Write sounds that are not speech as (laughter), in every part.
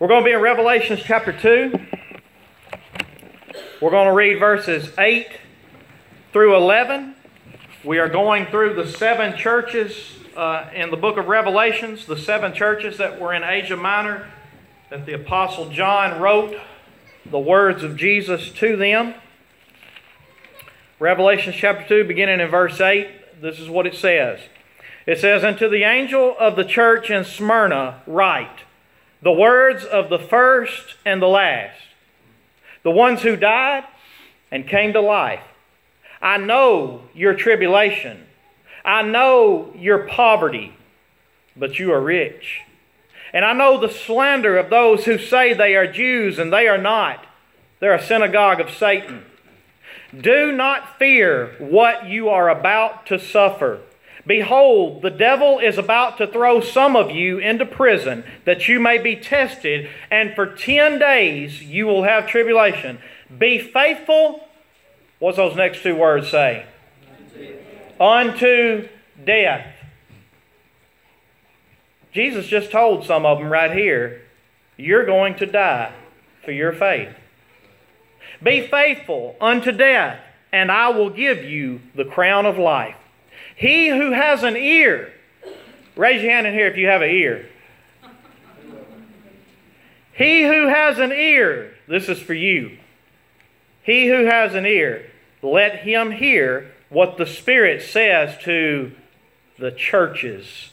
We're going to be in Revelation chapter 2. We're going to read verses 8 through 11. We are going through the seven churches uh, in the book of Revelations, the seven churches that were in Asia Minor, that the Apostle John wrote the words of Jesus to them. Revelation chapter 2, beginning in verse 8, this is what it says. It says, Unto the angel of the church in Smyrna, write the words of the first and the last, the ones who died and came to life. I know your tribulation. I know your poverty, but you are rich. And I know the slander of those who say they are Jews and they are not. They're a synagogue of Satan. Do not fear what you are about to suffer. Behold, the devil is about to throw some of you into prison that you may be tested, and for ten days you will have tribulation. Be faithful. What's those next two words say? Unto death. Jesus just told some of them right here, you're going to die for your faith. Be faithful unto death, and I will give you the crown of life. He who has an ear, raise your hand in here if you have an ear. He who has an ear, this is for you. He who has an ear, let him hear what the Spirit says to the churches.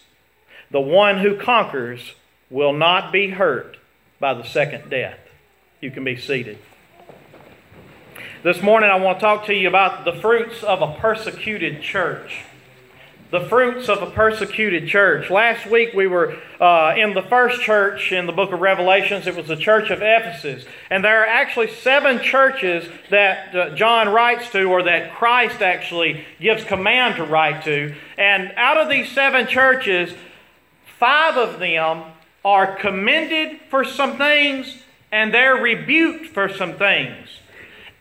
The one who conquers will not be hurt by the second death. You can be seated. This morning, I want to talk to you about the fruits of a persecuted church the fruits of a persecuted church. Last week we were uh, in the first church in the book of Revelations. It was the church of Ephesus. And there are actually seven churches that uh, John writes to, or that Christ actually gives command to write to. And out of these seven churches, five of them are commended for some things and they're rebuked for some things.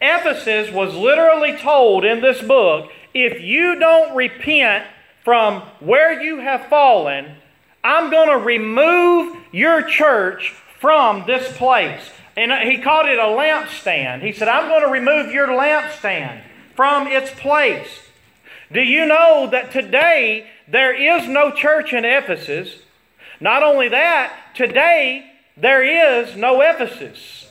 Ephesus was literally told in this book if you don't repent, from where you have fallen, I'm going to remove your church from this place. And he called it a lampstand. He said, I'm going to remove your lampstand from its place. Do you know that today there is no church in Ephesus? Not only that, today there is no Ephesus.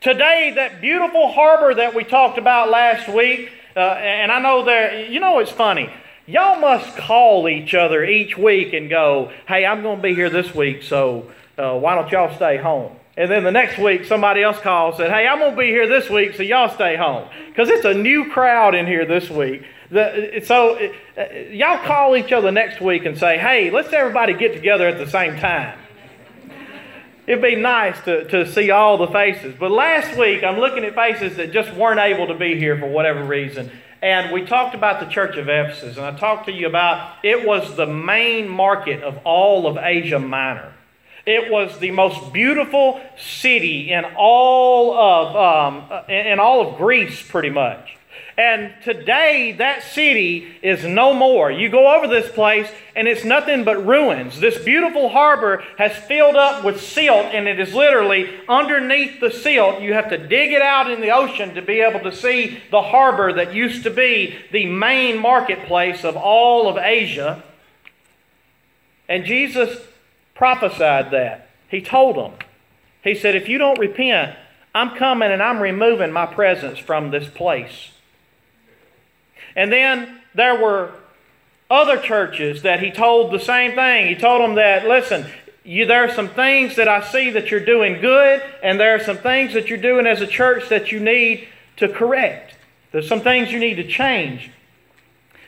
Today, that beautiful harbor that we talked about last week, uh, and I know there, you know, it's funny. Y'all must call each other each week and go, hey, I'm going to be here this week, so uh, why don't y'all stay home? And then the next week, somebody else calls and said, hey, I'm going to be here this week, so y'all stay home. Because it's a new crowd in here this week. The, so uh, y'all call each other next week and say, hey, let's everybody get together at the same time. It'd be nice to, to see all the faces. But last week, I'm looking at faces that just weren't able to be here for whatever reason. And we talked about the church of Ephesus, and I talked to you about it was the main market of all of Asia Minor. It was the most beautiful city in all of um, in all of Greece, pretty much. And today, that city is no more. You go over this place, and it's nothing but ruins. This beautiful harbor has filled up with silt, and it is literally underneath the silt. You have to dig it out in the ocean to be able to see the harbor that used to be the main marketplace of all of Asia. And Jesus prophesied that. He told them. He said, If you don't repent, I'm coming and I'm removing my presence from this place. And then there were other churches that he told the same thing. He told them that, listen, you, there are some things that I see that you're doing good, and there are some things that you're doing as a church that you need to correct. There's some things you need to change.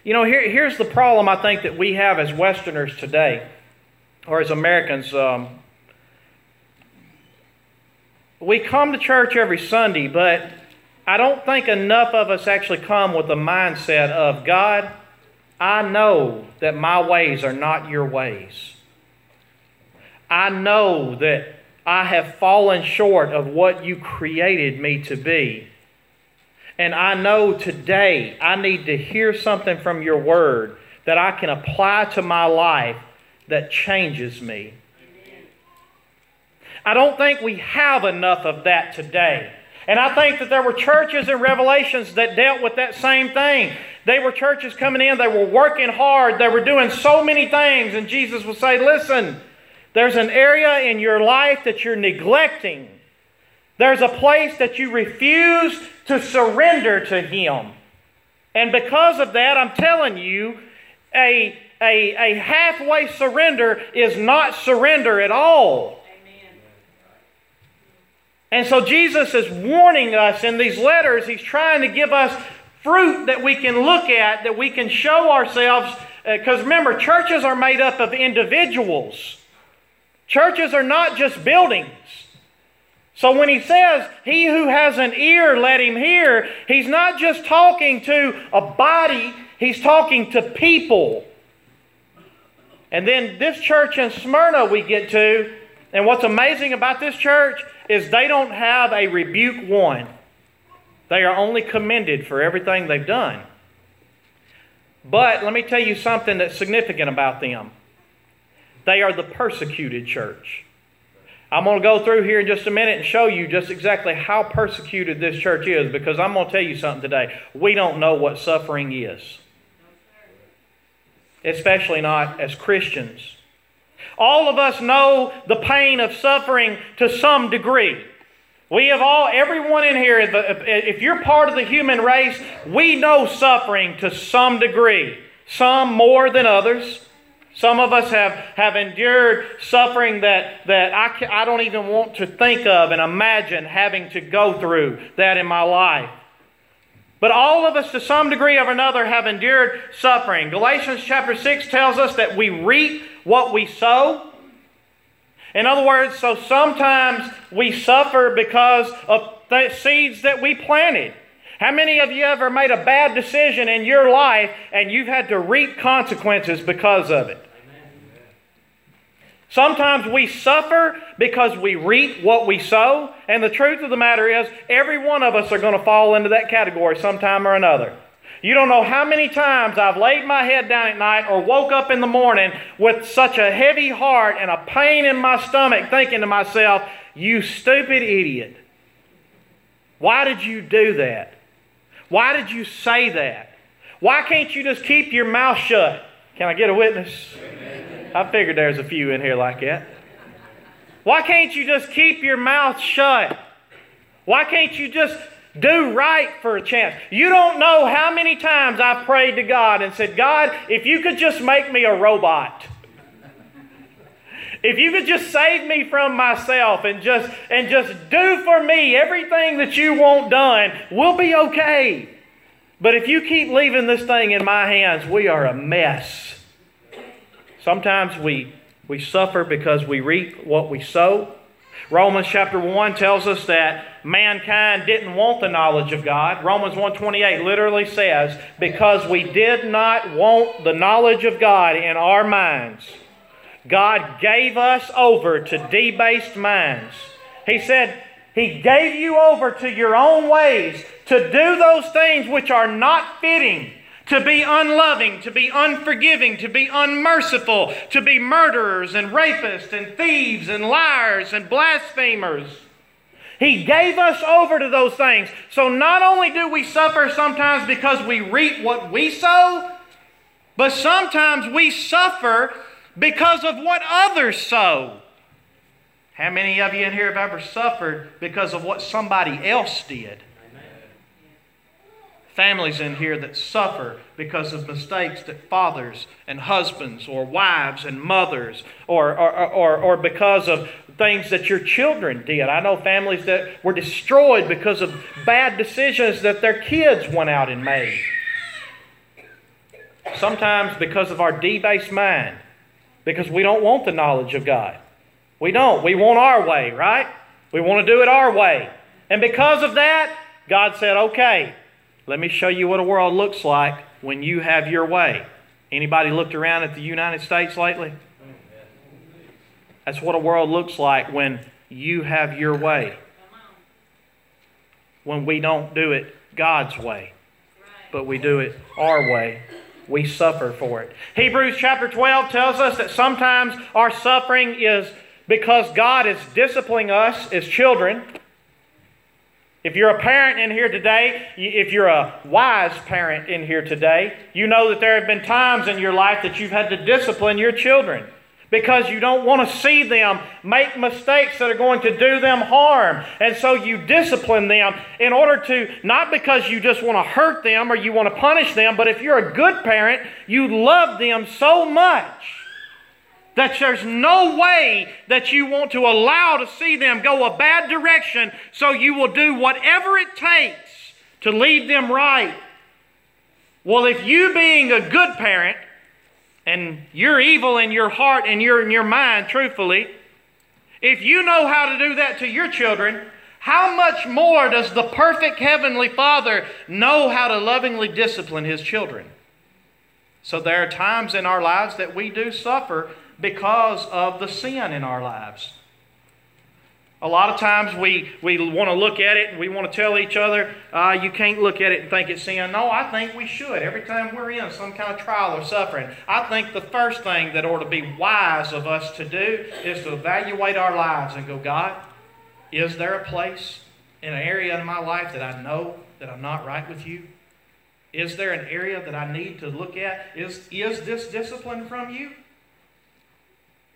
You know, here, here's the problem I think that we have as Westerners today, or as Americans. Um, we come to church every Sunday, but I don't think enough of us actually come with the mindset of God, I know that my ways are not your ways. I know that I have fallen short of what you created me to be. And I know today I need to hear something from your word that I can apply to my life that changes me. I don't think we have enough of that today. And I think that there were churches in Revelations that dealt with that same thing. They were churches coming in, they were working hard, they were doing so many things, and Jesus would say, Listen, there's an area in your life that you're neglecting. There's a place that you refuse to surrender to Him. And because of that, I'm telling you, a, a, a halfway surrender is not surrender at all. And so Jesus is warning us in these letters. He's trying to give us fruit that we can look at, that we can show ourselves. Because uh, remember, churches are made up of individuals, churches are not just buildings. So when he says, He who has an ear, let him hear, he's not just talking to a body, he's talking to people. And then this church in Smyrna we get to, and what's amazing about this church is they don't have a rebuke one. They are only commended for everything they've done. But let me tell you something that's significant about them. They are the persecuted church. I'm going to go through here in just a minute and show you just exactly how persecuted this church is because I'm going to tell you something today. We don't know what suffering is, especially not as Christians. All of us know the pain of suffering to some degree. We have all, everyone in here, if you're part of the human race, we know suffering to some degree. Some more than others. Some of us have, have endured suffering that, that I, I don't even want to think of and imagine having to go through that in my life. But all of us, to some degree or another, have endured suffering. Galatians chapter 6 tells us that we reap what we sow. In other words, so sometimes we suffer because of the seeds that we planted. How many of you ever made a bad decision in your life and you've had to reap consequences because of it? Sometimes we suffer because we reap what we sow. And the truth of the matter is, every one of us are going to fall into that category sometime or another. You don't know how many times I've laid my head down at night or woke up in the morning with such a heavy heart and a pain in my stomach thinking to myself, you stupid idiot. Why did you do that? Why did you say that? Why can't you just keep your mouth shut? Can I get a witness? I figured there's a few in here like that. Why can't you just keep your mouth shut? Why can't you just do right for a chance. You don't know how many times I've prayed to God and said, God, if you could just make me a robot. If you could just save me from myself and just and just do for me everything that you want done, we'll be okay. But if you keep leaving this thing in my hands, we are a mess. Sometimes we we suffer because we reap what we sow. Romans chapter 1 tells us that mankind didn't want the knowledge of God. Romans 1:28 literally says, "Because we did not want the knowledge of God in our minds, God gave us over to debased minds." He said, he gave you over to your own ways to do those things which are not fitting to be unloving, to be unforgiving, to be unmerciful, to be murderers and rapists and thieves and liars and blasphemers. He gave us over to those things. So not only do we suffer sometimes because we reap what we sow, but sometimes we suffer because of what others sow. How many of you in here have ever suffered because of what somebody else did? Families in here that suffer because of mistakes that fathers and husbands or wives and mothers or, or, or, or because of things that your children did. I know families that were destroyed because of bad decisions that their kids went out and made. Sometimes because of our debased mind, because we don't want the knowledge of God. We don't. We want our way, right? We want to do it our way. And because of that, God said, okay, let me show you what a world looks like when you have your way. Anybody looked around at the United States lately? That's what a world looks like when you have your way. When we don't do it God's way, but we do it our way. We suffer for it. Hebrews chapter 12 tells us that sometimes our suffering is because God is disciplining us as children. If you're a parent in here today, if you're a wise parent in here today, you know that there have been times in your life that you've had to discipline your children because you don't want to see them make mistakes that are going to do them harm. And so you discipline them in order to, not because you just want to hurt them or you want to punish them, but if you're a good parent, you love them so much that there's no way that you want to allow to see them go a bad direction, so you will do whatever it takes to lead them right. Well, if you being a good parent, and you're evil in your heart and you're in your mind, truthfully, if you know how to do that to your children, how much more does the perfect Heavenly Father know how to lovingly discipline His children? So there are times in our lives that we do suffer because of the sin in our lives. A lot of times we, we want to look at it and we want to tell each other, uh, you can't look at it and think it's sin. No, I think we should. Every time we're in some kind of trial or suffering, I think the first thing that ought to be wise of us to do is to evaluate our lives and go, God, is there a place in an area in my life that I know that I'm not right with you? Is there an area that I need to look at? Is, is this discipline from you?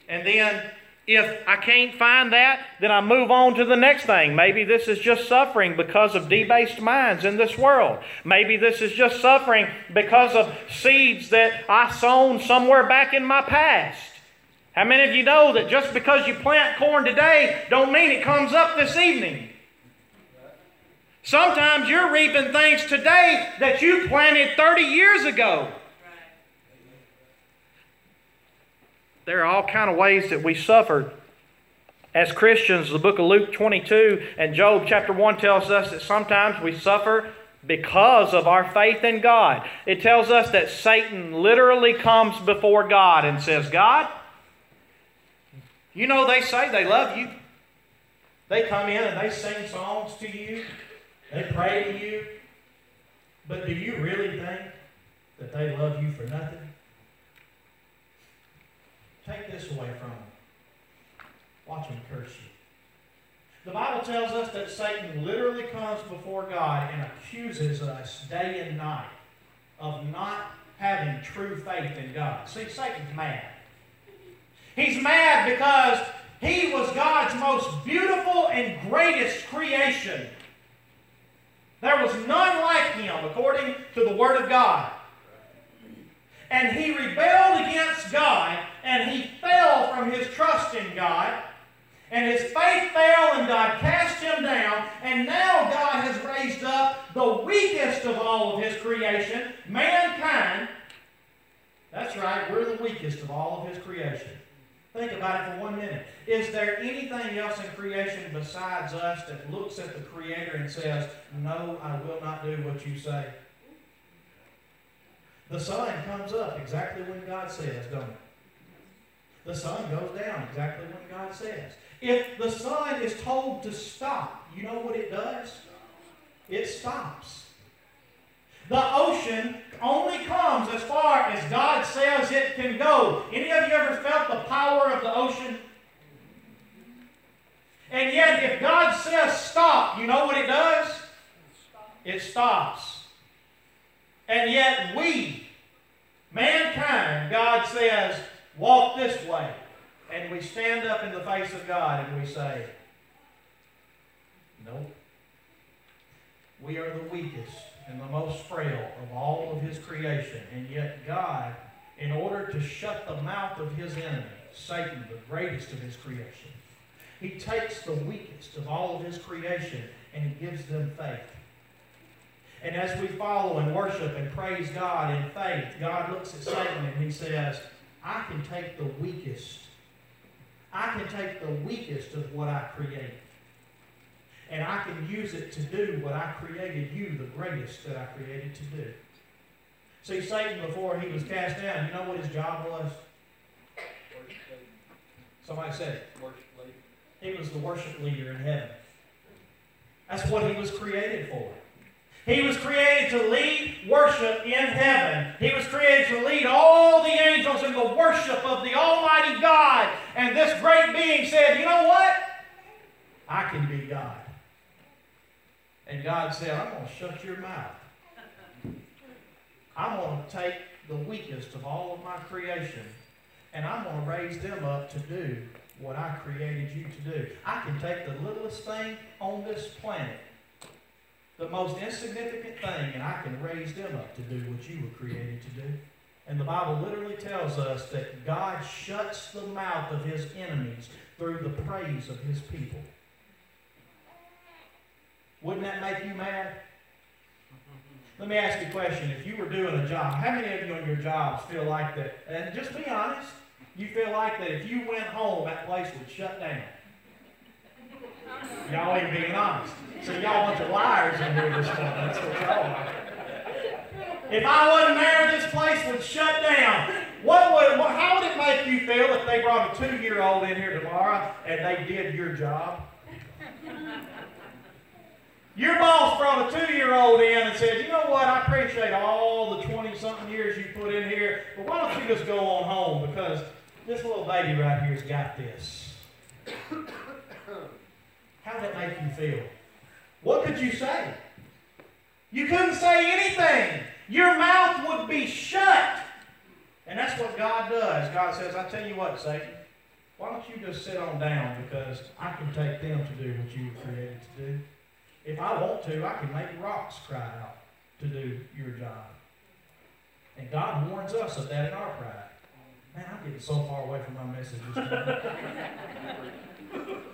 And then if I can't find that, then I move on to the next thing. Maybe this is just suffering because of debased minds in this world. Maybe this is just suffering because of seeds that I sown somewhere back in my past. How many of you know that just because you plant corn today don't mean it comes up this evening? Sometimes you're reaping things today that you planted 30 years ago. There are all kind of ways that we suffered as Christians. The book of Luke 22 and Job chapter 1 tells us that sometimes we suffer because of our faith in God. It tells us that Satan literally comes before God and says, God, you know they say they love you. They come in and they sing songs to you. They pray to you. But do you really think that they love you for nothing? Take this away from them. Watch them curse you. The Bible tells us that Satan literally comes before God and accuses us day and night of not having true faith in God. See, Satan's mad. He's mad because he was God's most beautiful and greatest creation. There was none like him, according to the Word of God. And he rebelled against God and he fell from his trust in God. And his faith fell, and God cast him down. And now God has raised up the weakest of all of his creation, mankind. That's right, we're the weakest of all of his creation. Think about it for one minute. Is there anything else in creation besides us that looks at the Creator and says, No, I will not do what you say? The sun comes up exactly when God says, don't it? The sun goes down exactly when God says. If the sun is told to stop, you know what it does? It stops. The ocean only comes as far as God says it can go. Any of you ever felt the power of the ocean? And yet, if God says stop, you know what it does? It stops. And yet, we, mankind, God says, walk this way. And we stand up in the face of God and we say, Nope. We are the weakest and the most frail of all of His creation. And yet, God, in order to shut the mouth of His enemy, Satan, the greatest of His creation, He takes the weakest of all of His creation and He gives them faith. And as we follow and worship and praise God in faith, God looks at Satan and He says, I can take the weakest. I can take the weakest of what I create. And I can use it to do what I created you, the greatest that I created to do. See, Satan, before he was cast down, you know what his job was? Somebody said. He was the worship leader in heaven. That's what he was created for. He was created to lead worship in heaven. He was created to lead all the angels in the worship of the Almighty God. And this great being said, You know what? I can be God. And God said, I'm going to shut your mouth. I'm going to take the weakest of all of my creation and I'm going to raise them up to do what I created you to do. I can take the littlest thing on this planet, the most insignificant thing, and I can raise them up to do what you were created to do. And the Bible literally tells us that God shuts the mouth of his enemies through the praise of his people. Wouldn't that make you mad? Let me ask you a question. If you were doing a job, how many of you on your jobs feel like that? And just be honest. You feel like that if you went home, that place would shut down. Y'all ain't being honest. So y'all bunch of liars in here this morning. That's what y'all are. If I wasn't there, this place would shut down. What would, how would it make you feel if they brought a two-year-old in here tomorrow and they did your job? Your boss brought a two-year-old in and said, you know what, I appreciate all the 20-something years you put in here, but why don't you just go on home because this little baby right here's got this. How did that make you feel? What could you say? You couldn't say anything. Your mouth would be shut. And that's what God does. God says, I tell you what, Satan, why don't you just sit on down because I can take them to do what you were created to do. If I want to, I can make rocks cry out to do your job. And God warns us of that in our pride. Man, I'm getting so far away from my message (laughs)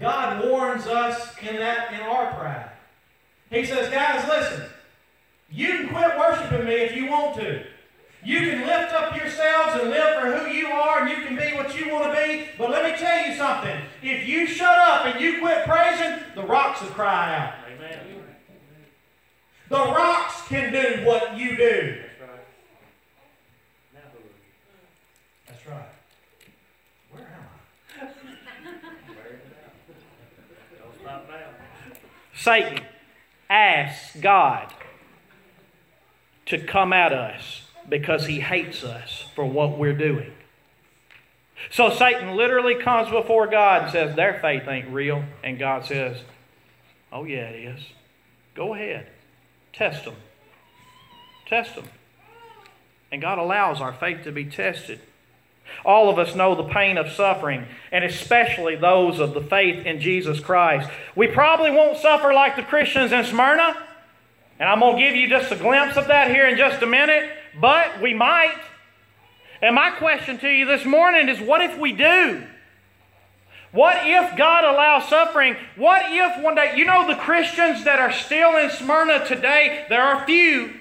God warns us in that in our pride. He says, guys, listen, you can quit worshiping me if you want to. You can lift up yourselves and live for who you are, and you can be what you want to be. But let me tell you something. If you shut up and you quit praising, the rocks will cry out. Amen. The rocks can do what you do. Satan asks God to come at us because he hates us for what we're doing. So Satan literally comes before God and says, Their faith ain't real. And God says, Oh, yeah, it is. Go ahead. Test them. Test them. And God allows our faith to be tested. All of us know the pain of suffering, and especially those of the faith in Jesus Christ. We probably won't suffer like the Christians in Smyrna, and I'm going to give you just a glimpse of that here in just a minute, but we might. And my question to you this morning is what if we do? What if God allows suffering? What if one day, you know, the Christians that are still in Smyrna today, there are few,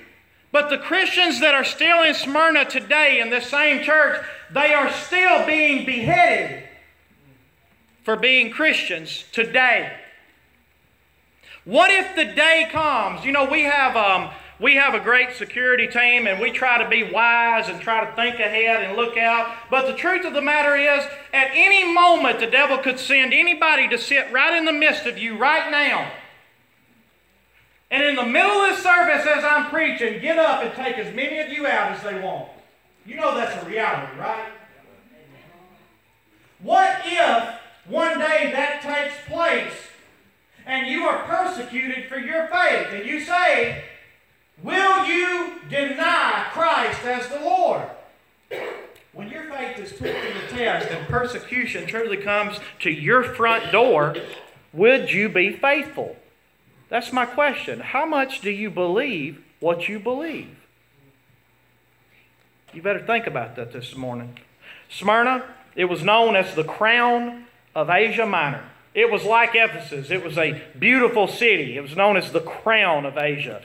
but the Christians that are still in Smyrna today in this same church, they are still being beheaded for being Christians today. What if the day comes? You know, we have um, we have a great security team and we try to be wise and try to think ahead and look out. But the truth of the matter is, at any moment, the devil could send anybody to sit right in the midst of you right now. And in the middle of this service, as I'm preaching, get up and take as many of you out as they want. You know that's a reality, right? What if one day that takes place and you are persecuted for your faith and you say, Will you deny Christ as the Lord? When your faith is put to the test and persecution truly comes to your front door, would you be faithful? That's my question. How much do you believe what you believe? You better think about that this morning. Smyrna, it was known as the crown of Asia Minor. It was like Ephesus. It was a beautiful city. It was known as the crown of Asia.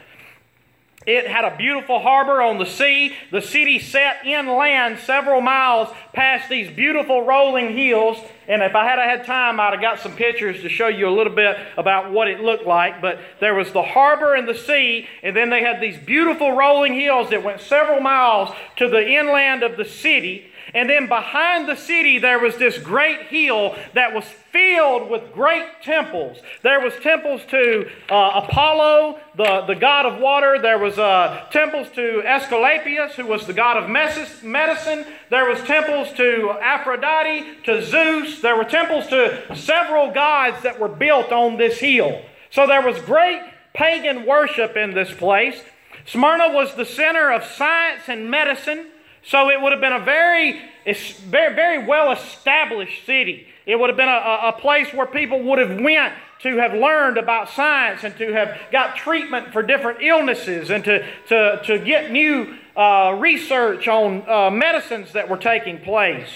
It had a beautiful harbor on the sea. The city set inland several miles past these beautiful rolling hills. And if I had I had time, I'd have got some pictures to show you a little bit about what it looked like. But there was the harbor and the sea, and then they had these beautiful rolling hills that went several miles to the inland of the city. And then behind the city, there was this great hill that was filled with great temples. There was temples to uh, Apollo, the, the god of water. There was uh, temples to Asclepius, who was the god of medicine. There was temples to Aphrodite, to Zeus. There were temples to several gods that were built on this hill. So there was great pagan worship in this place. Smyrna was the center of science and medicine. So it would have been a very, very, very well established city. It would have been a, a place where people would have went to have learned about science and to have got treatment for different illnesses and to, to, to get new uh, research on uh, medicines that were taking place.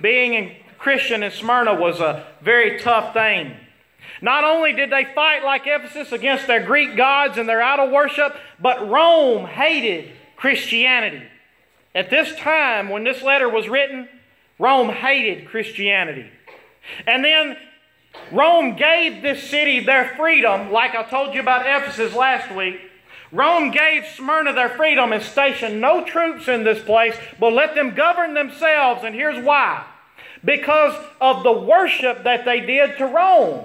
Being a Christian in Smyrna was a very tough thing. Not only did they fight like Ephesus against their Greek gods and their idol worship, but Rome hated Christianity. At this time, when this letter was written, Rome hated Christianity. And then Rome gave this city their freedom, like I told you about Ephesus last week. Rome gave Smyrna their freedom and stationed no troops in this place, but let them govern themselves. And here's why because of the worship that they did to Rome.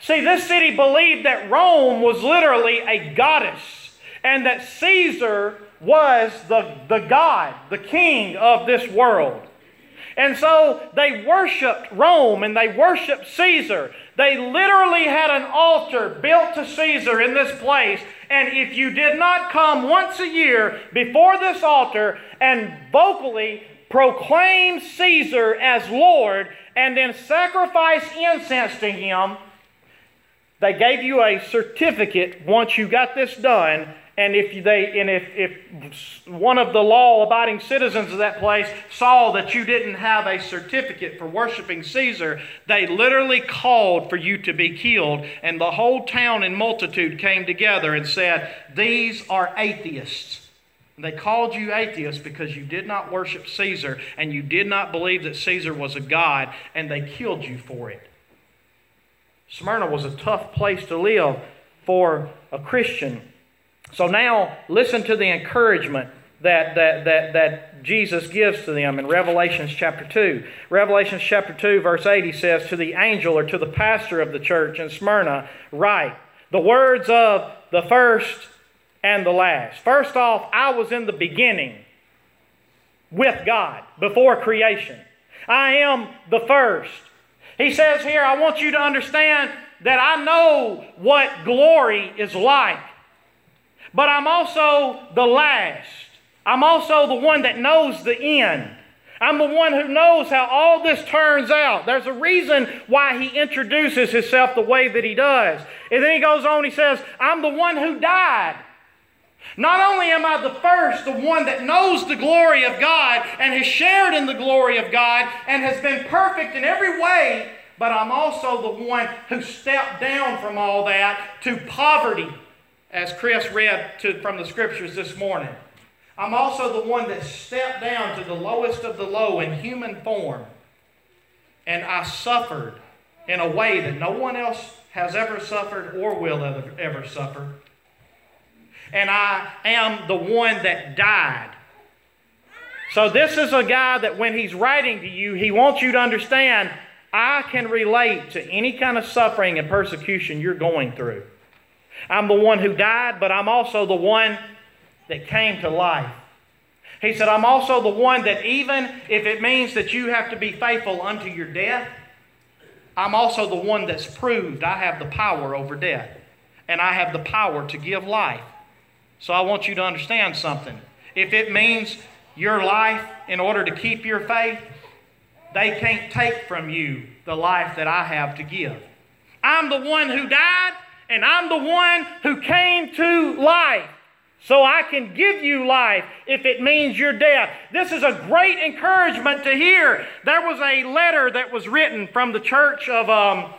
See, this city believed that Rome was literally a goddess and that Caesar was the, the God, the king of this world. And so they worshiped Rome and they worshiped Caesar. They literally had an altar built to Caesar in this place. And if you did not come once a year before this altar and vocally proclaim Caesar as Lord and then sacrifice incense to him, they gave you a certificate once you got this done and if they and if, if one of the law-abiding citizens of that place saw that you didn't have a certificate for worshiping Caesar, they literally called for you to be killed. And the whole town and multitude came together and said, These are atheists. They called you atheists because you did not worship Caesar and you did not believe that Caesar was a god, and they killed you for it. Smyrna was a tough place to live for a Christian. So now listen to the encouragement that, that, that, that Jesus gives to them in Revelations chapter 2. Revelations chapter 2, verse 8, he says, To the angel or to the pastor of the church in Smyrna, write the words of the first and the last. First off, I was in the beginning with God before creation. I am the first. He says here, I want you to understand that I know what glory is like. But I'm also the last. I'm also the one that knows the end. I'm the one who knows how all this turns out. There's a reason why he introduces himself the way that he does. And then he goes on, he says, I'm the one who died. Not only am I the first, the one that knows the glory of God and has shared in the glory of God and has been perfect in every way, but I'm also the one who stepped down from all that to poverty as Chris read to, from the scriptures this morning. I'm also the one that stepped down to the lowest of the low in human form. And I suffered in a way that no one else has ever suffered or will ever, ever suffer. And I am the one that died. So, this is a guy that when he's writing to you, he wants you to understand I can relate to any kind of suffering and persecution you're going through. I'm the one who died, but I'm also the one that came to life. He said, I'm also the one that even if it means that you have to be faithful unto your death, I'm also the one that's proved I have the power over death. And I have the power to give life. So I want you to understand something. If it means your life in order to keep your faith, they can't take from you the life that I have to give. I'm the one who died, and I'm the one who came to life. So I can give you life if it means your death. This is a great encouragement to hear. There was a letter that was written from the church of um,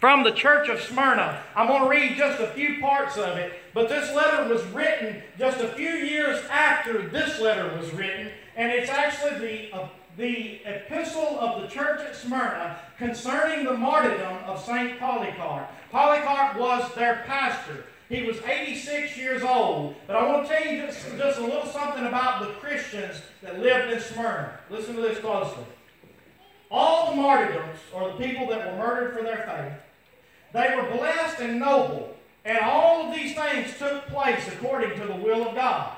from the church of Smyrna. I'm going to read just a few parts of it, but this letter was written just a few years after this letter was written, and it's actually the the epistle of the church at Smyrna concerning the martyrdom of St. Polycarp. Polycarp was their pastor. He was 86 years old. But I want to tell you just, just a little something about the Christians that lived in Smyrna. Listen to this closely. All the martyrdoms, or the people that were murdered for their faith, they were blessed and noble, and all of these things took place according to the will of God.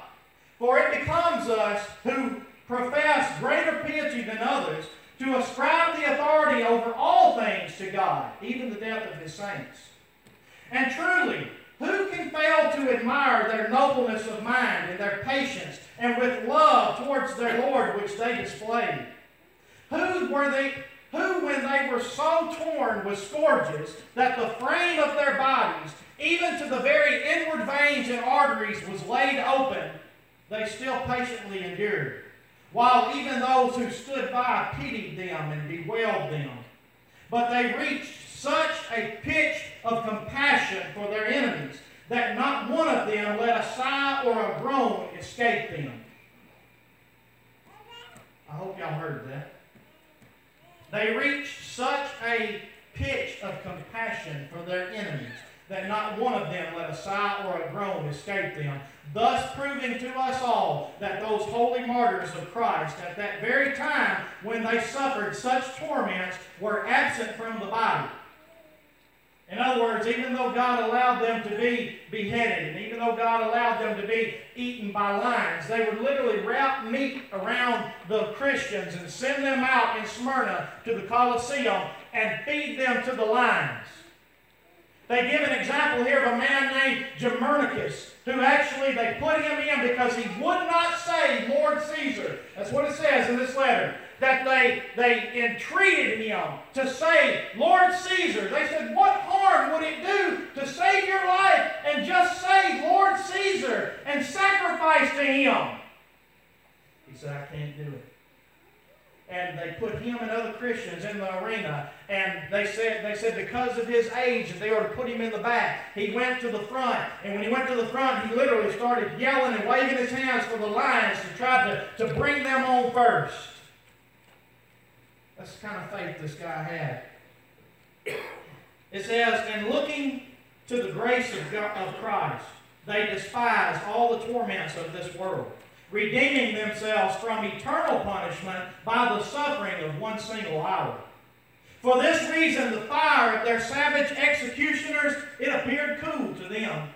For it becomes us who profess greater piety than others to ascribe the authority over all things to God, even the death of his saints. And truly, who can fail to admire their nobleness of mind and their patience and with love towards their Lord which they displayed? Who were they who, when they were so torn with scourges that the frame of their bodies, even to the very inward veins and arteries, was laid open, they still patiently endured, while even those who stood by pitied them and bewailed them. But they reached such a pitch of compassion for their enemies that not one of them let a sigh or a groan escape them. I hope y'all heard that. They reached such a pitch of compassion for their enemies that not one of them let a sigh or a groan escape them, thus proving to us all that those holy martyrs of Christ at that very time when they suffered such torments were absent from the body in other words, even though God allowed them to be beheaded, and even though God allowed them to be eaten by lions, they would literally wrap meat around the Christians and send them out in Smyrna to the Colosseum and feed them to the lions. They give an example here of a man named Germanicus, who actually they put him in because he would not say Lord Caesar. That's what it says in this letter that they, they entreated him to say, Lord Caesar. They said, What harm would it do to save your life and just say, Lord Caesar, and sacrifice to him? He said, I can't do it. And they put him and other Christians in the arena. And they said, they said because of his age, they ought to put him in the back. He went to the front. And when he went to the front, he literally started yelling and waving his hands for the lions to try to, to bring them on first. That's the kind of faith this guy had. It says, and looking to the grace of, God, of Christ, they despise all the torments of this world, redeeming themselves from eternal punishment by the suffering of one single hour. For this reason, the fire of their savage executioners, it appeared cool to them.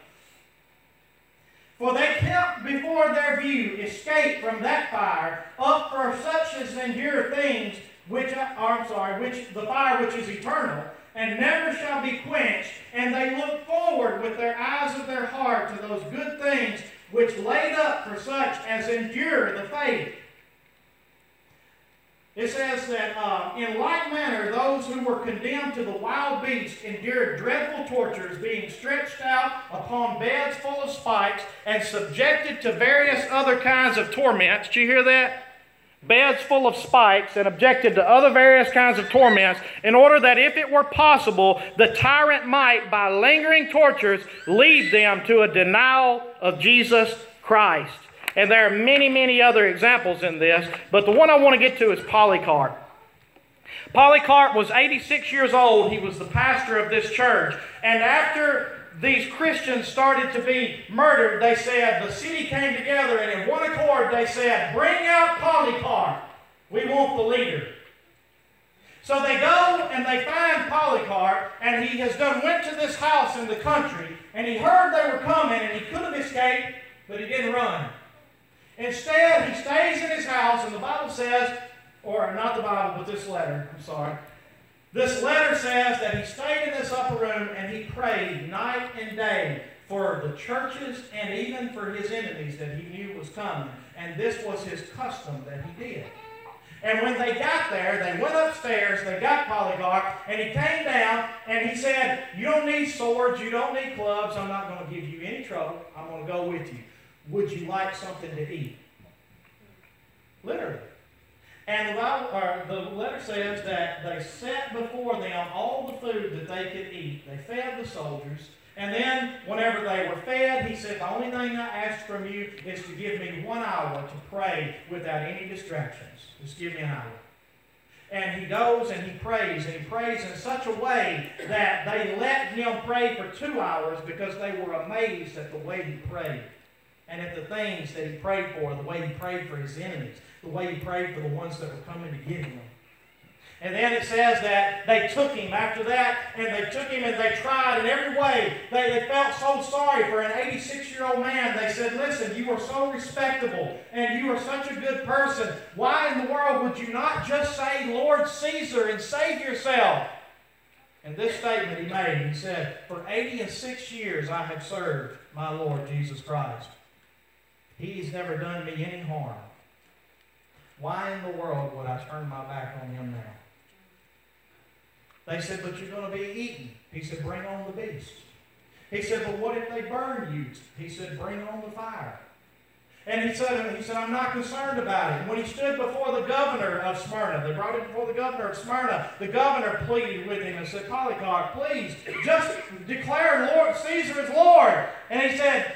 For they kept before their view escape from that fire, up for such as endure things which are, I'm sorry, which the fire which is eternal, and never shall be quenched, and they look forward with their eyes of their heart to those good things which laid up for such as endure the faith. It says that uh, in like manner, those who were condemned to the wild beasts endured dreadful tortures, being stretched out upon beds full of spikes and subjected to various other kinds of torments. Did you hear that? Beds full of spikes, and objected to other various kinds of torments, in order that if it were possible, the tyrant might, by lingering tortures, lead them to a denial of Jesus Christ. And there are many, many other examples in this, but the one I want to get to is Polycarp. Polycarp was 86 years old. He was the pastor of this church. And after these Christians started to be murdered, they said, the city came together and in one accord they said, bring out Polycarp. We want the leader. So they go and they find Polycarp, and he has done went to this house in the country, and he heard they were coming, and he could have escaped, but he didn't run. Instead, he stays in his house, and the Bible says, or not the Bible, but this letter, I'm sorry. This letter says that he stayed in this upper room and he prayed night and day for the churches and even for his enemies that he knew was coming. And this was his custom that he did. And when they got there, they went upstairs, they got Polycarp, and he came down and he said, You don't need swords, you don't need clubs, I'm not going to give you any trouble, I'm going to go with you. Would you like something to eat? Literally. And the, Bible, the letter says that they set before them all the food that they could eat. They fed the soldiers. And then, whenever they were fed, he said, The only thing I ask from you is to give me one hour to pray without any distractions. Just give me an hour. and he goes and he prays, and he prays in such a way that they let him pray for two hours because they were amazed at the way he prayed and at the things that he prayed for, the way he prayed for his enemies, the way he prayed for the ones that were coming to get him. And then it says that they took him after that, and they took him and they tried in every way. They, they felt so sorry for an 86 year old man. They said, Listen, you are so respectable, and you are such a good person. Why in the world would you not just say, Lord Caesar, and save yourself? And this statement he made, he said, For 86 years I have served my Lord Jesus Christ. He's never done me any harm. Why in the world would I turn my back on him now? They said, But you're going to be eaten. He said, Bring on the beast. He said, But what if they burn you? He said, Bring on the fire. And he said, he said, I'm not concerned about it. When he stood before the governor of Smyrna, they brought him before the governor of Smyrna. The governor pleaded with him and said, Polycarp, please, just declare Lord Caesar is Lord. And he said,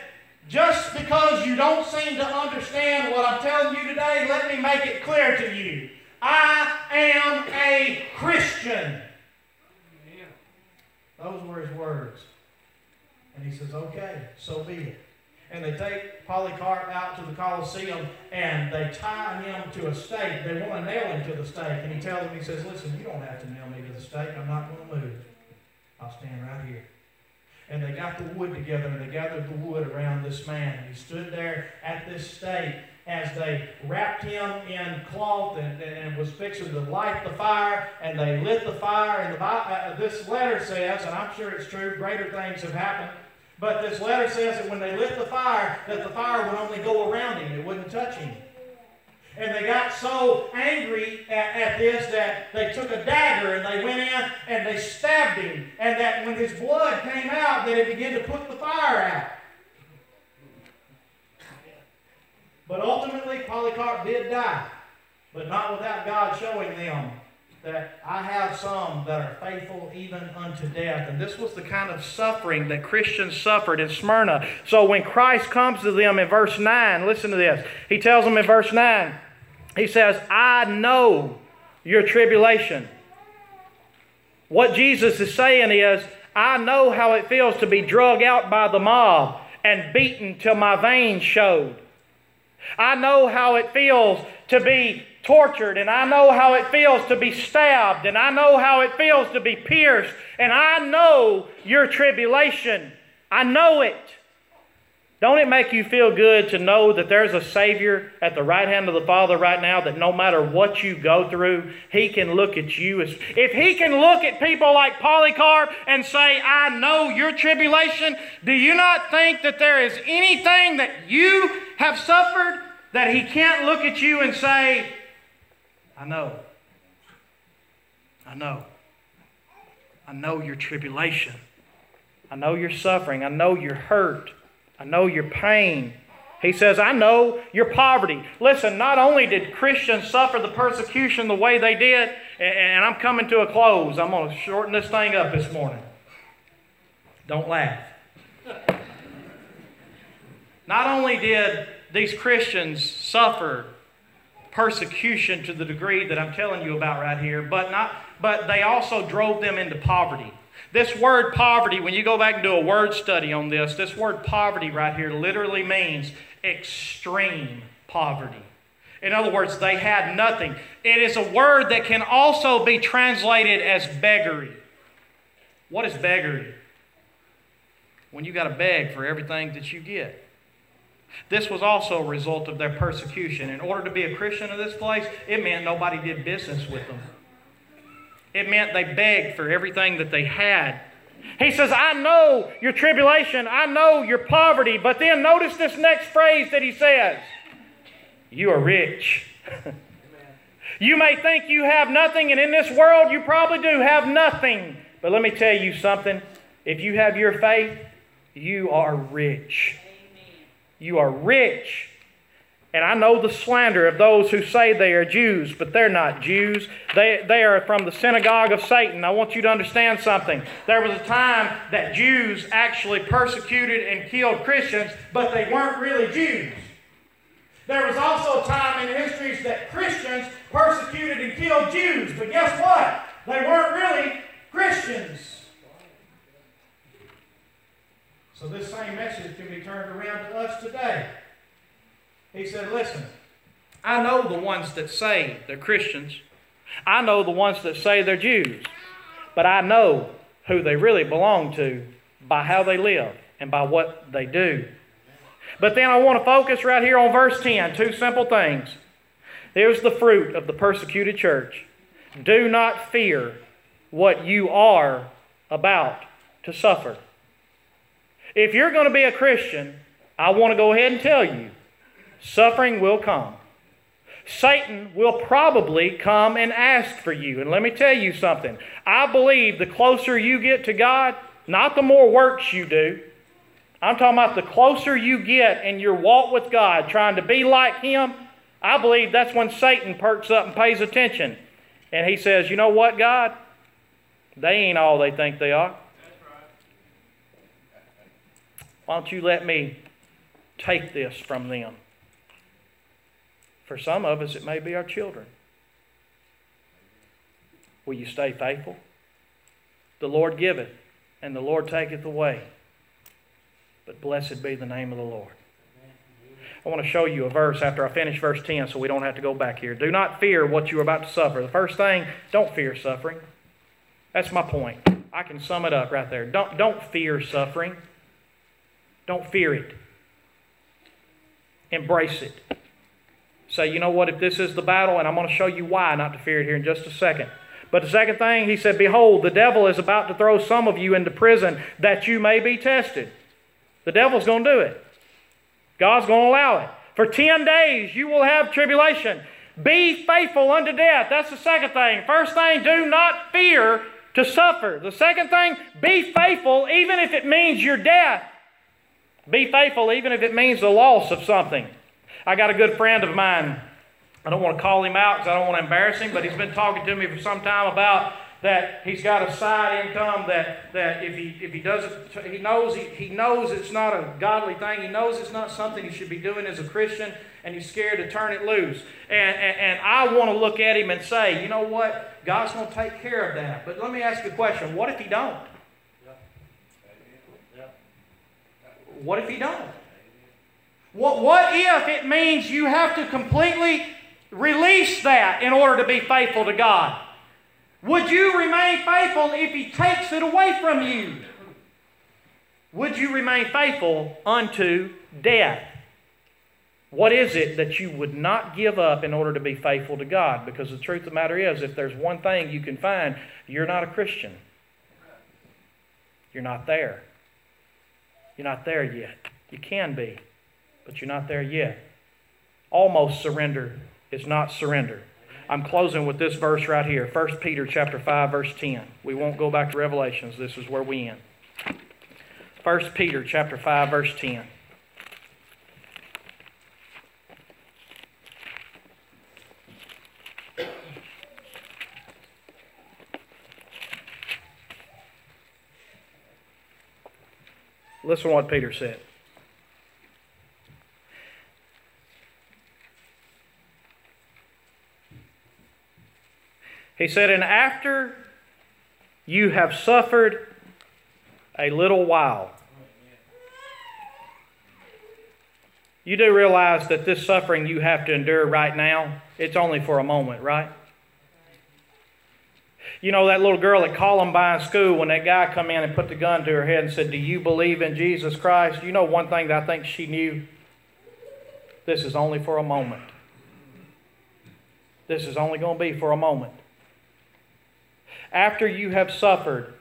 just because you don't seem to understand what I'm telling you today, let me make it clear to you. I am a Christian. Those were his words. And he says, okay, so be it. And they take Polycarp out to the Colosseum and they tie him to a stake. They want to nail him to the stake. And he tells them, he says, listen, you don't have to nail me to the stake. I'm not going to move. I'll stand right here. And they got the wood together and they gathered the wood around this man. And He stood there at this stake as they wrapped him in cloth and, and was fixing to light the fire, and they lit the fire. And the, uh, this letter says, and I'm sure it's true, greater things have happened. But this letter says that when they lit the fire, that the fire would only go around him; it wouldn't touch him. And they got so angry at, at, this that they took a dagger and they went in and they stabbed him. And that when his blood came out, that it began to put the fire out. But ultimately, Polycarp did die, but not without God showing them that I have some that are faithful even unto death. And this was the kind of suffering that Christians suffered in Smyrna. So when Christ comes to them in verse 9, listen to this. He tells them in verse 9, He says, I know your tribulation. What Jesus is saying is, I know how it feels to be drug out by the mob and beaten till my veins showed. I know how it feels to be tortured, and I know how it feels to be stabbed, and I know how it feels to be pierced, and I know your tribulation. I know it. Don't it make you feel good to know that there's a Savior at the right hand of the Father right now that no matter what you go through, He can look at you as. If He can look at people like Polycarp and say, I know your tribulation, do you not think that there is anything that you have suffered that He can't look at you and say, I know. I know. I know your tribulation. I know your suffering. I know your hurt. I know your pain. He says, I know your poverty. Listen, not only did Christians suffer the persecution the way they did, and I'm coming to a close. I'm going to shorten this thing up this morning. Don't laugh. Not only did these Christians suffer persecution to the degree that I'm telling you about right here, but not but they also drove them into poverty. This word poverty, when you go back and do a word study on this, this word poverty right here literally means extreme poverty. In other words, they had nothing. It is a word that can also be translated as beggary. What is beggary? When you got to beg for everything that you get. This was also a result of their persecution. In order to be a Christian in this place, it meant nobody did business with them. It meant they begged for everything that they had. He says, I know your tribulation, I know your poverty. But then notice this next phrase that he says You are rich. (laughs) you may think you have nothing, and in this world you probably do have nothing. But let me tell you something if you have your faith, you are rich. You are rich. And I know the slander of those who say they are Jews, but they're not Jews. They, they are from the synagogue of Satan. I want you to understand something. There was a time that Jews actually persecuted and killed Christians, but they weren't really Jews. There was also a time in history that Christians persecuted and killed Jews. But guess what? They weren't really Christians. So this same message can be turned around to us today. He said, Listen, I know the ones that say they're Christians. I know the ones that say they're Jews. But I know who they really belong to by how they live and by what they do. But then I want to focus right here on verse 10. Two simple things. There's the fruit of the persecuted church. Do not fear what you are about to suffer. If you're going to be a Christian, I want to go ahead and tell you suffering will come. Satan will probably come and ask for you. And let me tell you something. I believe the closer you get to God, not the more works you do, I'm talking about the closer you get in your walk with God, trying to be like Him, I believe that's when Satan perks up and pays attention. And he says, You know what, God? They ain't all they think they are. Why don't you let me take this from them? For some of us, it may be our children. Will you stay faithful? The Lord giveth, and the Lord taketh away. But blessed be the name of the Lord. I want to show you a verse after I finish verse 10 so we don't have to go back here. Do not fear what you are about to suffer. The first thing, don't fear suffering. That's my point. I can sum it up right there. Don't, don't fear suffering. Don't fear it. Embrace it. Say, you know what, if this is the battle, and I'm going to show you why not to fear it here in just a second. But the second thing, he said, Behold, the devil is about to throw some of you into prison that you may be tested. The devil's going to do it. God's going to allow it. For 10 days you will have tribulation. Be faithful unto death. That's the second thing. First thing, do not fear to suffer. The second thing, be faithful even if it means your death. Be faithful even if it means the loss of something. I got a good friend of mine. I don't want to call him out because I don't want to embarrass him, but he's been talking to me for some time about that he's got a side income that, that if he if he doesn't he knows he, he knows it's not a godly thing. He knows it's not something he should be doing as a Christian, and he's scared to turn it loose. And, and, and I want to look at him and say, you know what? God's going to take care of that. But let me ask you a question. What if he don't? What if he don't? What, what if it means you have to completely release that in order to be faithful to God? Would you remain faithful if He takes it away from you? Would you remain faithful unto death? What is it that you would not give up in order to be faithful to God? Because the truth of the matter is, if there's one thing you can find, you're not a Christian. You're not there. You're not there yet. You can be, but you're not there yet. Almost surrender is not surrender. I'm closing with this verse right here. 1 Peter chapter 5 verse 10. We won't go back to Revelations. This is where we end. 1 Peter chapter 5 verse 10. Listen to what Peter said. He said, And after you have suffered a little while, you do realize that this suffering you have to endure right now, it's only for a moment, right? You know that little girl at Columbine School when that guy come in and put the gun to her head and said, "Do you believe in Jesus Christ?" You know one thing that I think she knew. This is only for a moment. This is only going to be for a moment. After you have suffered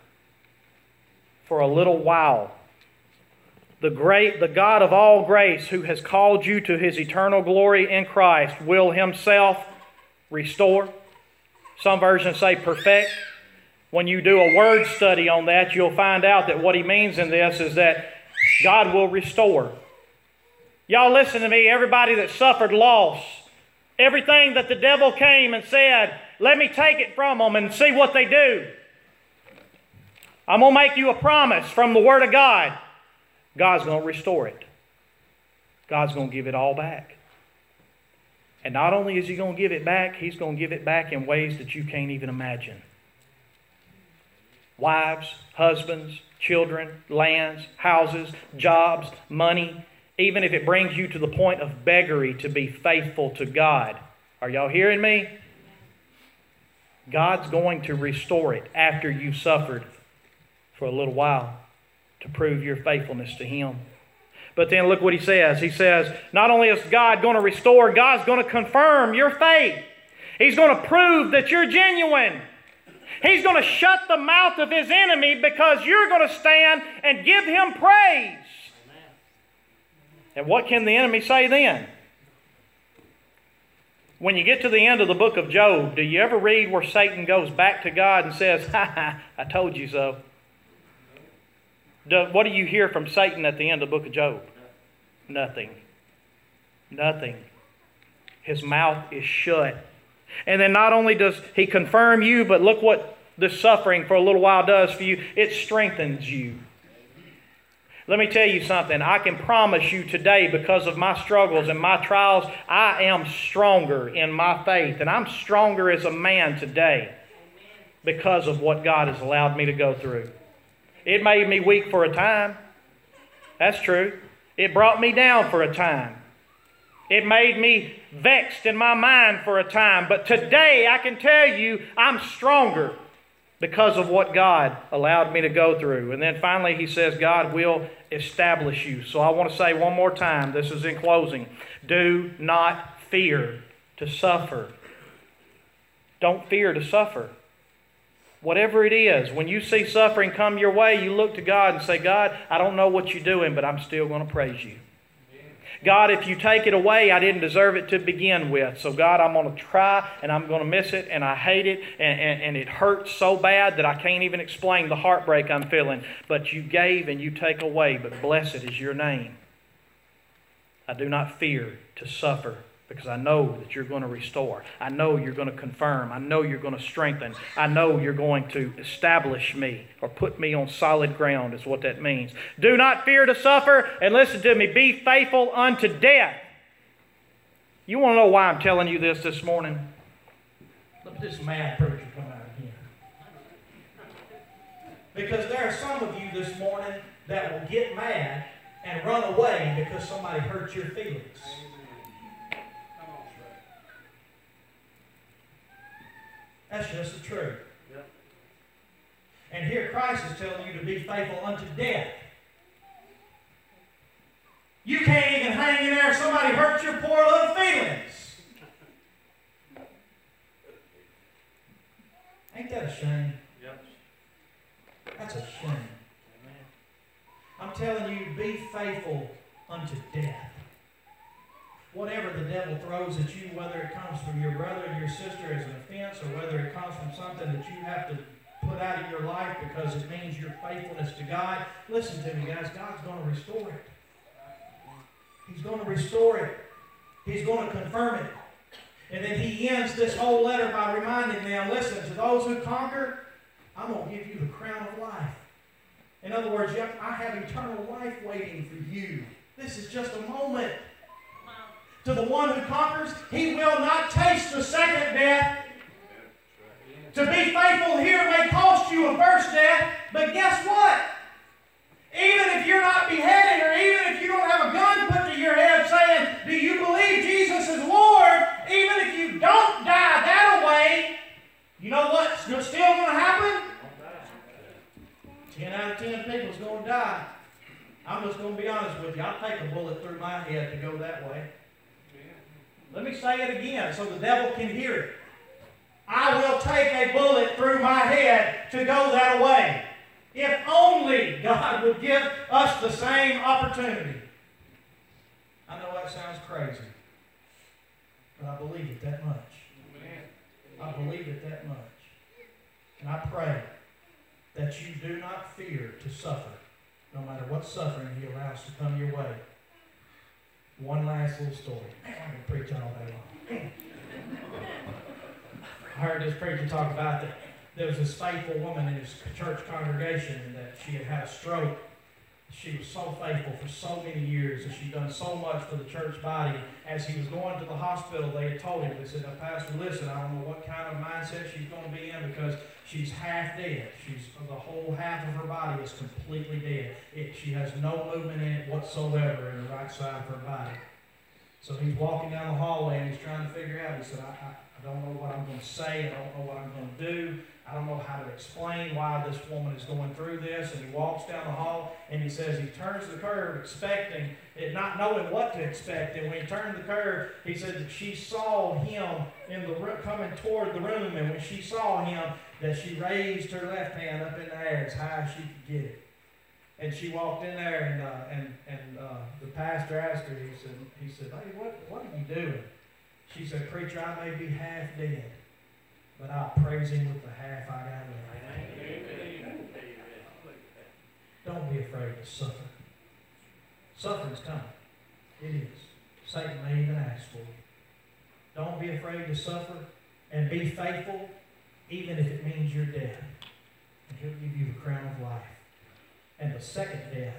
for a little while, the great the God of all grace who has called you to his eternal glory in Christ will himself restore some versions say perfect. When you do a word study on that, you'll find out that what he means in this is that God will restore. Y'all listen to me, everybody that suffered loss, everything that the devil came and said, let me take it from them and see what they do. I'm going to make you a promise from the Word of God. God's going to restore it. God's going to give it all back. And not only is He going to give it back, He's going to give it back in ways that you can't even imagine. Wives, husbands, children, lands, houses, jobs, money, even if it brings you to the point of beggary to be faithful to God. Are y'all hearing me? God's going to restore it after you've suffered for a little while to prove your faithfulness to Him. But then look what he says. He says, not only is God going to restore, God's going to confirm your faith. He's going to prove that you're genuine. He's going to shut the mouth of his enemy because you're going to stand and give him praise. And what can the enemy say then? When you get to the end of the book of Job, do you ever read where Satan goes back to God and says, Ha ha, I told you so? what do you hear from Satan at the end of the book of Job? Nothing. Nothing. His mouth is shut. And then not only does he confirm you, but look what the suffering for a little while does for you it strengthens you. Let me tell you something. I can promise you today, because of my struggles and my trials, I am stronger in my faith. And I'm stronger as a man today because of what God has allowed me to go through. It made me weak for a time. That's true. It brought me down for a time. It made me vexed in my mind for a time. But today I can tell you I'm stronger because of what God allowed me to go through. And then finally he says, God will establish you. So I want to say one more time, this is in closing. Do not fear to suffer. Don't fear to suffer. Whatever it is, when you see suffering come your way, you look to God and say, God, I don't know what you're doing, but I'm still going to praise you. God, if you take it away, I didn't deserve it to begin with. So, God, I'm going to try and I'm going to miss it and I hate it and, and, and, it hurts so bad that I can't even explain the heartbreak I'm feeling. But you gave and you take away, but blessed is your name. I do not fear to suffer because I know that you're going to restore. I know you're going to confirm. I know you're going to strengthen. I know you're going to establish me or put me on solid ground, is what that means. Do not fear to suffer, and listen to me, be faithful unto death. You want to know why I'm telling you this this morning? Look at this mad preacher come out here. Because there are some of you this morning that will get mad and run away because somebody hurt your feelings. That's just the truth. Yep. And here Christ is telling you to be faithful unto death. You can't even hang in there if somebody hurts your poor little feelings. Ain't that a shame? Yep. That's a shame. Amen. I'm telling you, be faithful unto death whatever the devil throws at you, whether it comes from your brother or your sister as an offense, or whether it comes from something that you have to put out of your life because it means your faithfulness to God, listen to me, guys. God's going to restore it. He's going to restore it. He's going to confirm it. And then he ends this whole letter by reminding them listen, to those who conquer, I'm going to give you the crown of life. In other words, I have eternal life waiting for you. This is just a moment to the one who conquers, he will not taste the second death. To be faithful here may cost you a first death, but guess what? Even if you're not beheaded, or even if you don't have a gun put to your head saying, Do you believe Jesus is Lord? Even if you don't die that way, you know what's still going to happen? 10 out of 10 people is going to die. I'm just going to be honest with you. I'll take a bullet through my head to go that way. Let me say it again so the devil can hear it. I will take a bullet through my head to go that way. If only God would give us the same opportunity. I know that sounds crazy, but I believe it that much. I believe it that much. And I pray that you do not fear to suffer, no matter what suffering He allows to come your way. One last little story. Man, I can preach all day long. I heard this preacher talk about that there was this faithful woman in his church congregation that she had had a stroke She was so faithful for so many years, and she'd done so much for the church body. As he was going to the hospital, they had told him, they said, now, Pastor, listen, I don't know what kind of mindset she's going to be in because she's half dead. She's the whole half of her body is completely dead. It, she has no movement in it whatsoever in the right side of her body. So he's walking down the hallway and he's trying to figure out. He said, I, I, I don't know what I'm going to say. I don't know what I'm going to do. I don't know how to explain why this woman is going through this. And he walks down the hall and he says he turns the curve expecting it, not knowing what to expect. And when he turned the curve, he said that she saw him in the coming toward the room. And when she saw him, that she raised her left hand up in the air as high as she could get it. And she walked in there, and uh, and and uh, the pastor asked her. He said, he said, "Hey, what what are you doing?" She said, "Preacher, I may be half dead, but I'll praise Him with the half I got left." Don't be afraid to suffer. Suffering's coming. It is. Satan may even ask for you. Don't be afraid to suffer, and be faithful, even if it means you're dead. And He'll give you the crown of life. And the second death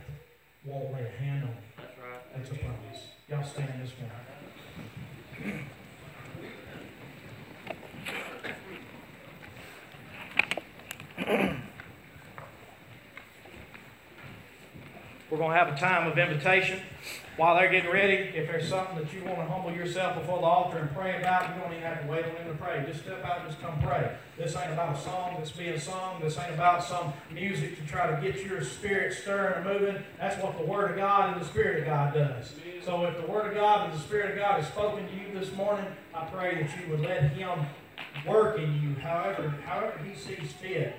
won't lay a hand on you. That's right. That's a promise. Y'all stand this morning. We're going to have a time of invitation. While they're getting ready, if there's something that you want to humble yourself before the altar and pray about, you don't even have to wait on them to pray. Just step out and just come pray. This ain't about a song that's being sung. This ain't about some music to try to get your spirit stirring and moving. That's what the Word of God and the Spirit of God does. So if the Word of God and the Spirit of God has spoken to you this morning, I pray that you would let Him work in you however, however He sees fit